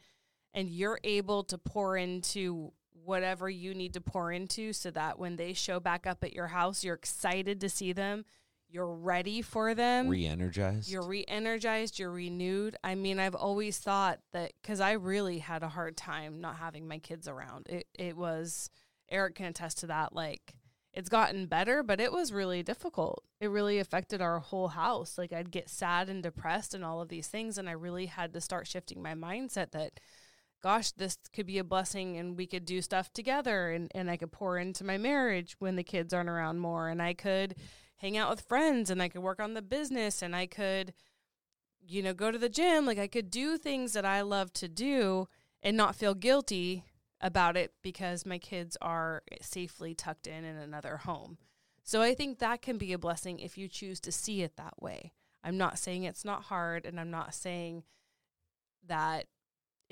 and you're able to pour into whatever you need to pour into so that when they show back up at your house, you're excited to see them, you're ready for them. re-energized. You're re energized, you're renewed. I mean, I've always thought that because I really had a hard time not having my kids around. It, it was, Eric can attest to that. Like, it's gotten better, but it was really difficult. It really affected our whole house. Like, I'd get sad and depressed and all of these things. And I really had to start shifting my mindset that, gosh, this could be a blessing and we could do stuff together and, and I could pour into my marriage when the kids aren't around more. And I could hang out with friends and I could work on the business and I could, you know, go to the gym. Like I could do things that I love to do and not feel guilty about it because my kids are safely tucked in in another home. So I think that can be a blessing if you choose to see it that way. I'm not saying it's not hard and I'm not saying that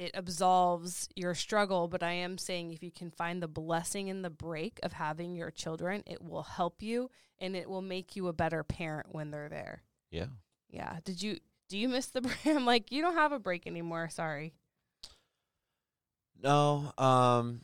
it absolves your struggle, but I am saying if you can find the blessing in the break of having your children, it will help you and it will make you a better parent when they're there. Yeah. Yeah. Did you do you miss the break? I'm like, you don't have a break anymore. Sorry. No, um,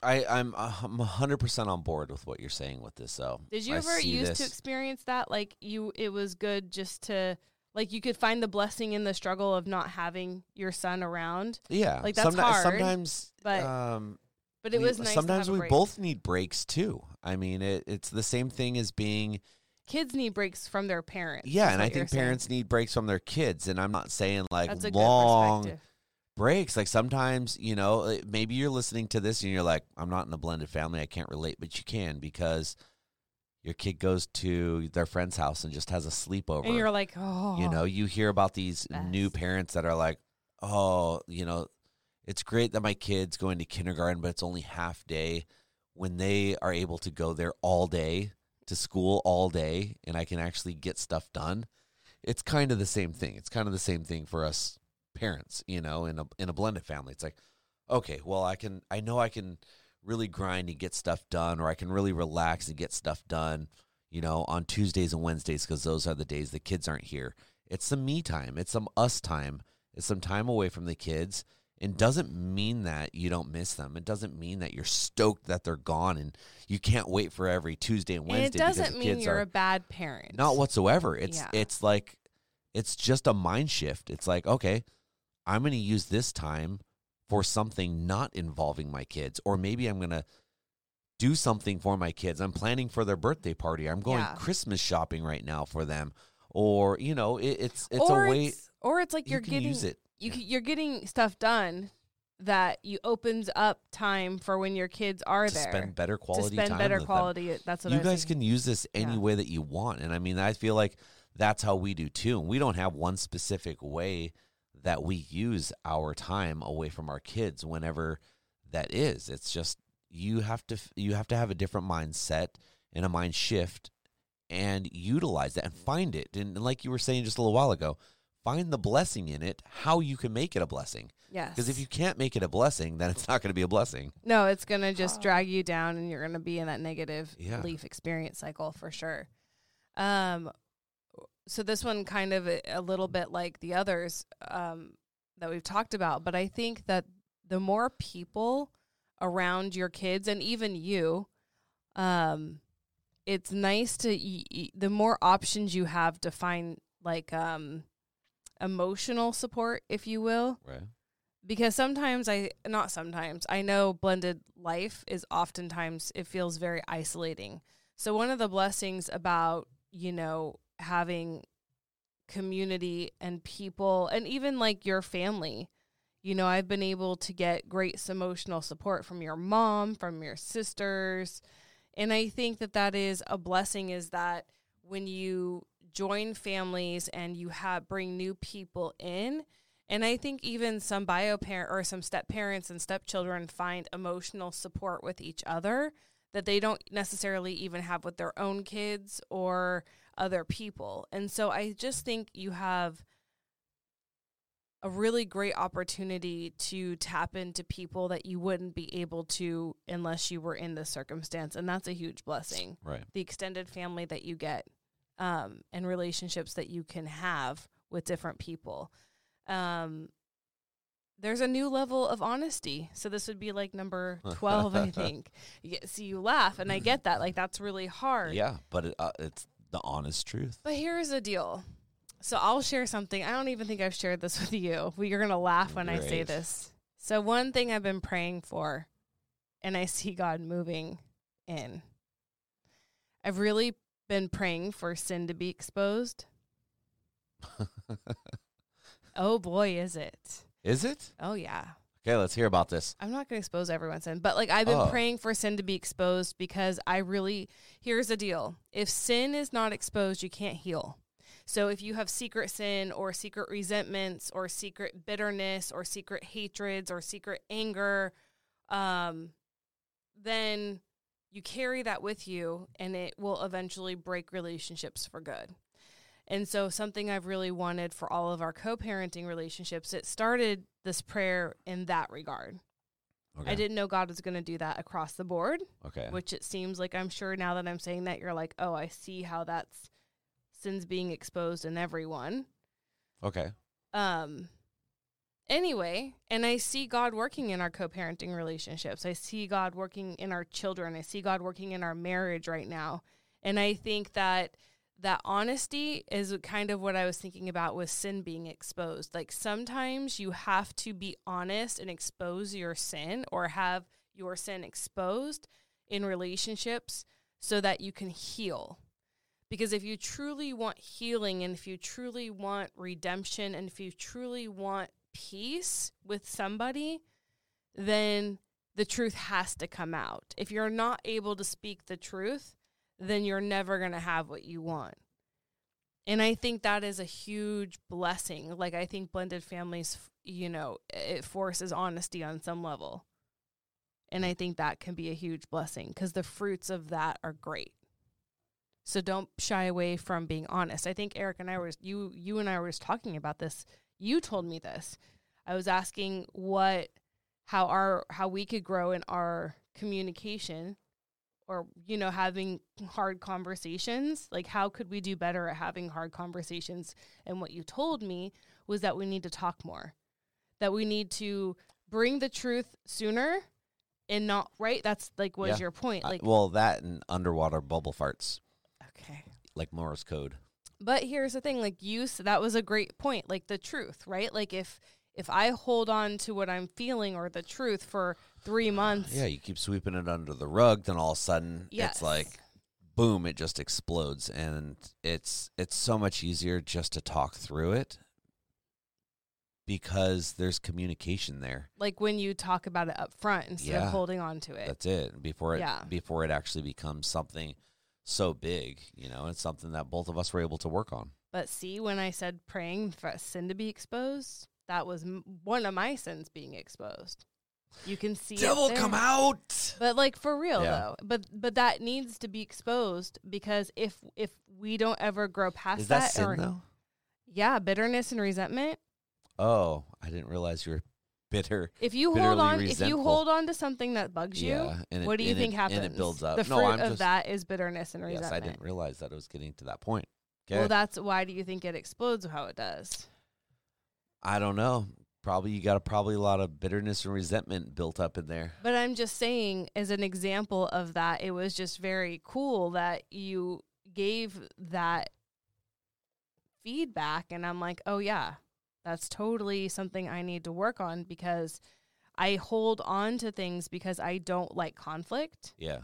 I I'm I'm hundred percent on board with what you're saying with this. So Did you I ever used to experience that? Like you it was good just to like you could find the blessing in the struggle of not having your son around. Yeah, like, that's someti- hard, Sometimes, but um, But it we- was nice. Sometimes we break. both need breaks too. I mean, it, it's the same thing as being kids need breaks from their parents. yeah, and I think saying. parents need breaks from their kids. And I'm not saying like long breaks. Like sometimes, you know, maybe you're listening to this and you're like, I'm not in a blended family. I can't relate, but you can because your kid goes to their friend's house and just has a sleepover. And you're like, oh, you know, you hear about these new parents that are like, oh, you know, it's great that my kid's going to kindergarten, but it's only half day. When they are able to go there all day to school all day and I can actually get stuff done, it's kind of the same thing. It's kind of the same thing for us parents, you know, in a in a blended family. It's like, okay, well, I can I know I can really grind and get stuff done or I can really relax and get stuff done, you know, on Tuesdays and Wednesdays because those are the days the kids aren't here. It's some me time. It's some us time. It's some time away from the kids. And doesn't mean that you don't miss them. It doesn't mean that you're stoked that they're gone and you can't wait for every Tuesday and Wednesday. and it doesn't mean you're a bad parent. not whatsoever. It's Yeah. it's like it's just a mind shift. It's like, okay, I'm going to use this time for something not involving my kids or maybe I'm going to do something for my kids. I'm planning for their birthday party. I'm going Yeah. Christmas shopping right now for them. Or, you know, it, it's it's or a way it's, or it's like you you're can getting use it. you you're getting stuff done that you opens up time for when your kids are to there spend better to quality spend time better with them. quality. That's what you guys thinking. can use this any Yeah. way that you want and i mean i feel like that's how we do too and we don't have one specific way that we use our time away from our kids whenever that is it's just you have to you have to have a different mindset and a mind shift and utilize that and find it and like you were saying just a little while ago find the blessing in it how you can make it a blessing Yes. because if you can't make it a blessing then it's not going to be a blessing No, it's gonna just drag you down, and you're gonna be in that negative Yeah. belief experience cycle for sure. Um, so this one kind of a, a little bit like the others um, that we've talked about, but I think that the more people around your kids and even you, um, it's nice to y- y- the more options you have to find like um, emotional support, if you will right because sometimes I not sometimes I know blended life is oftentimes it feels very isolating. So one of the blessings about, you know, having community and people and even like your family, you know, I've been able to get great emotional support from your mom, from your sisters. And I think that that is a blessing is that when you join families and you have bring new people in, and I think even some bio parent or some step parents and stepchildren find emotional support with each other that they don't necessarily even have with their own kids or other people. And so I just think you have a really great opportunity to tap into people that you wouldn't be able to unless you were in this circumstance. And that's a huge blessing right the extended family that you get um, and relationships that you can have with different people. Um, there's a new level of honesty. So this would be like number 12, I think. You get, see, you laugh, and I get that. Like, that's really hard. yeah but it, uh, it's the honest truth But here's the deal. So I'll share something. I don't even think I've shared this with you. But you're going to laugh when I say this. So, one thing I've been praying for, and I see God moving in, I've really been praying for sin to be exposed. Oh boy, is it. Is it? Oh yeah. Okay, let's hear about this. I'm not going to expose everyone's sin, but like I've been Oh. praying for sin to be exposed because I really, here's the deal. If sin is not exposed, you can't heal. So if you have secret sin or secret resentments or secret bitterness or secret hatreds or secret anger, um, then you carry that with you and it will eventually break relationships for good. And so, something I've really wanted for all of our co parenting relationships, it started this prayer in that regard. Okay. I didn't know God was going to do that across the board, Okay. which it seems like I'm sure now that I'm saying that, you're like, oh, I see how that's sins being exposed in everyone. Okay. Um, anyway, and I see God working in our co parenting relationships. I see God working in our children. I see God working in our marriage right now. And I think that that honesty is kind of what I was thinking about with sin being exposed. Like sometimes you have to be honest and expose your sin or have your sin exposed in relationships so that you can heal. Because if you truly want healing and if you truly want redemption and if you truly want peace with somebody, then the truth has to come out. If you're not able to speak the truth, then you're never going to have what you want. And I think that is a huge blessing. Like, I think blended families, you know, it forces honesty on some level. And I think that can be a huge blessing because the fruits of that are great. So don't shy away from being honest. I think Eric and I were you you and I were just talking about this. You told me this. I was asking what how our how we could grow in our communication or you know having hard conversations like how could we do better at having hard conversations? And what you told me was that we need to talk more that we need to bring the truth sooner and not right? That's like was Yeah. your point like well, that and underwater bubble farts, okay. Like Morse code. but here's the thing like you s that was a great point like the truth right? Like if if i hold on to what i'm feeling or the truth for three ah, months Yeah, you keep sweeping it under the rug, then all of a sudden yes. it's like boom, it just explodes and it's it's so much easier just to talk through it because there's communication there. like when you talk about it up front instead Yeah. of holding on to it That's it. Before it Yeah. before it actually becomes something so big, you know, it's something that both of us were able to work on. But see, when I said praying for sin to be exposed, that was m- one of my sins being exposed. You can see it come out. But like for real Yeah. though, but but that needs to be exposed because if if we don't ever grow past Is that, sin or though? yeah, bitterness and resentment. Oh, I didn't realize you were bitter. If you hold Bitterly on, if you hold on to something that bugs you, Yeah, and it- what do you and think it- happens? and it builds up. The No, fruit I'm of just- that is bitterness and resentment. Yes, resentment. I didn't realize that it was getting to that point. Okay. Well, that's why do you think it explodes how it does? I don't know. Probably you got a, probably a lot of bitterness and resentment built up in there. But I'm just saying, as an example of that, it was just very cool that you gave that feedback. And I'm like, oh, yeah, that's totally something I need to work on because I hold on to things because I don't like conflict Yeah.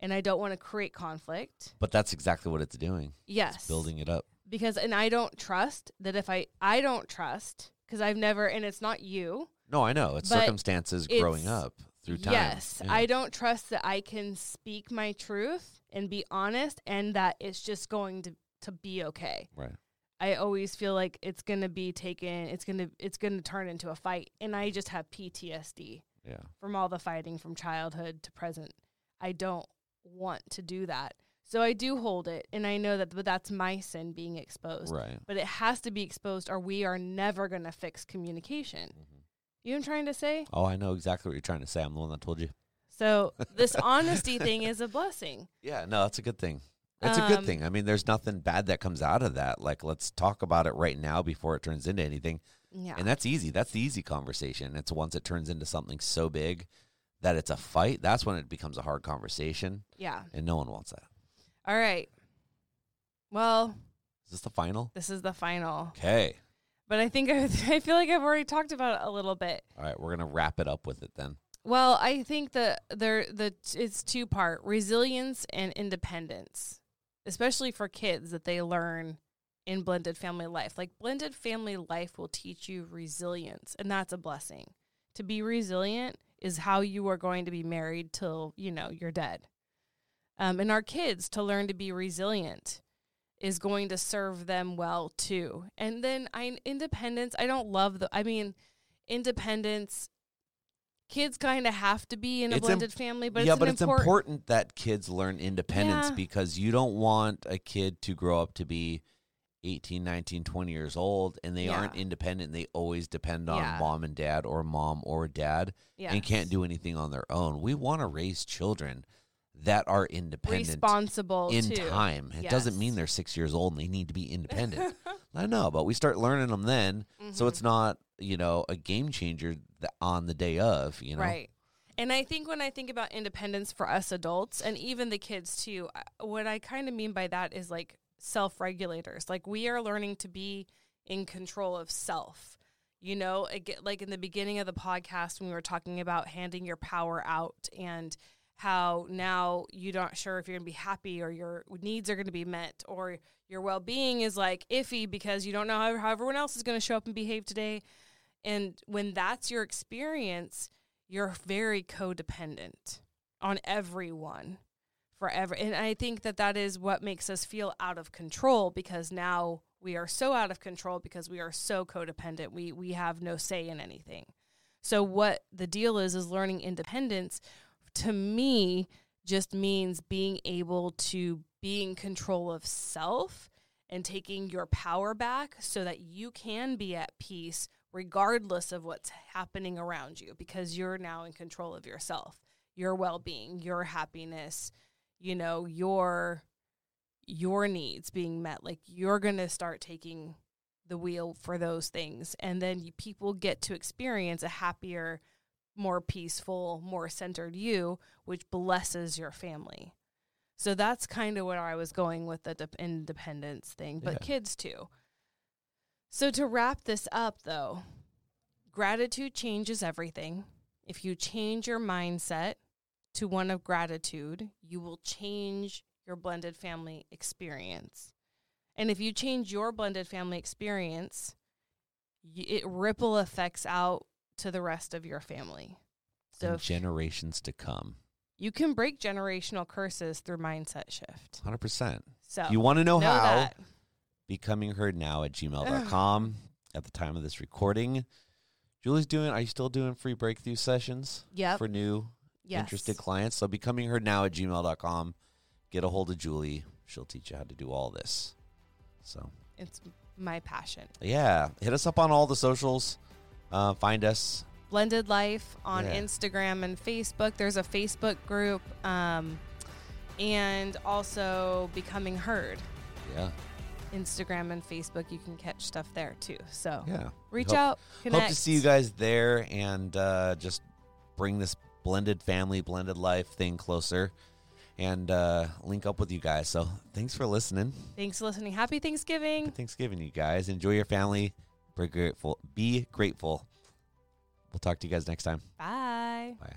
and I don't want to create conflict. But that's exactly what it's doing. Yes. Building it up. Because, and I don't trust that if I, I don't trust because I've never, and it's not you. No, I know. It's circumstances growing up through time. Yes, Yeah. I don't trust that I can speak my truth and be honest and that it's just going to to be okay. Right. I always feel like it's going to be taken it's going to it's going to turn into a fight and I just have PTSD Yeah. from all the fighting from childhood to present. I don't want to do that. So I do hold it and I know that but that's my sin being exposed. Right. But it has to be exposed or we are never going to fix communication. Mhm. You know what I'm trying to say? Oh, I know exactly what you're trying to say. I'm the one that told you. So this honesty thing is a blessing. Yeah, no, that's a good thing. It's a good Um, thing. I mean, there's nothing bad that comes out of that. Like, let's talk about it right now before it turns into anything. Yeah. And that's easy. That's the easy conversation. It's once it turns into something so big that it's a fight, that's when it becomes a hard conversation, yeah. and no one wants that. All right. Well, Is this the final? this is the final. Okay. But I think I, I feel like I've already talked about it a little bit. All right, we're gonna wrap it up with it then. Well, I think that there the it's two part resilience and independence, especially for kids that they learn in blended family life. Like blended family life will teach you resilience, and that's a blessing. To be resilient is how you are going to be married till you know you're dead. Um, and our kids to learn to be resilient is going to serve them well too. And then I independence. I don't love the. I mean, independence kids kind of have to be in a It's im- blended family, but yeah, it's but it's important. important that kids learn independence Yeah. because you don't want a kid to grow up to be 18, 19, 20 years old and they Yeah. aren't independent. They always depend on Yeah. mom and dad or mom or dad Yeah. and can't do anything on their own. We want to raise children that are independent responsible in too. time. It doesn't mean they're six years old and they need to be independent. I know, but we start learning them then, so Mhm. it's not you know a game changer on the day of. You know, Right. And I think when I think about independence for us adults and even the kids too, what I kind of mean by that is like self regulators. Like we are learning to be in control of self. You know, like in the beginning of the podcast when we were talking about handing your power out and how now you're not sure if you're going to be happy or your needs are going to be met or your well being is like iffy because you don't know how, how everyone else is going to show up and behave today. And when that's your experience, you're very codependent on everyone forever. And I think that that is what makes us feel out of control because now we are so out of control because we are so codependent. We we have no say in anything. So what the deal is is learning independence to me just means being able to be in control of self and taking your power back so that you can be at peace regardless of what's happening around you because you're now in control of yourself, your well-being, your happiness, you know, your your needs being met. Like you're going to start taking the wheel for those things and then you, people get to experience a happier, more peaceful, more centered you, which blesses your family. So that's kind of where I was going with the de- independence thing, but Yeah. kids too. So to wrap this up though, gratitude changes everything. If you change your mindset to one of gratitude, you will change your blended family experience. And if you change your blended family experience, it ripple effects out to the rest of your family. So and generations to come, you can break generational curses through mindset shift. hundred percent. So You want to know, know how? that. Becoming heard now at gmail.com at the time of this recording. Julie's doing. Are you still doing free breakthrough sessions Yep. for new yes. interested clients? So becoming heard now at gmail.com. Get a hold of Julie. She'll teach you how to do all this. So It's my passion. yeah, hit us up on all the socials. Uh, find us. Blended Life on Yeah. Instagram and Facebook. There's a Facebook group, um, and also Becoming Heard. Yeah, Instagram and Facebook, you can catch stuff there too. So yeah. reach Hope- out, connect. Hope to see you guys there and uh, just bring this blended family, blended life thing closer and uh, link up with you guys. So thanks for listening. Thanks for listening. Happy Thanksgiving. Happy Thanksgiving, you guys. Enjoy your family. Be grateful. Be grateful. We'll talk to you guys next time. Bye. Bye.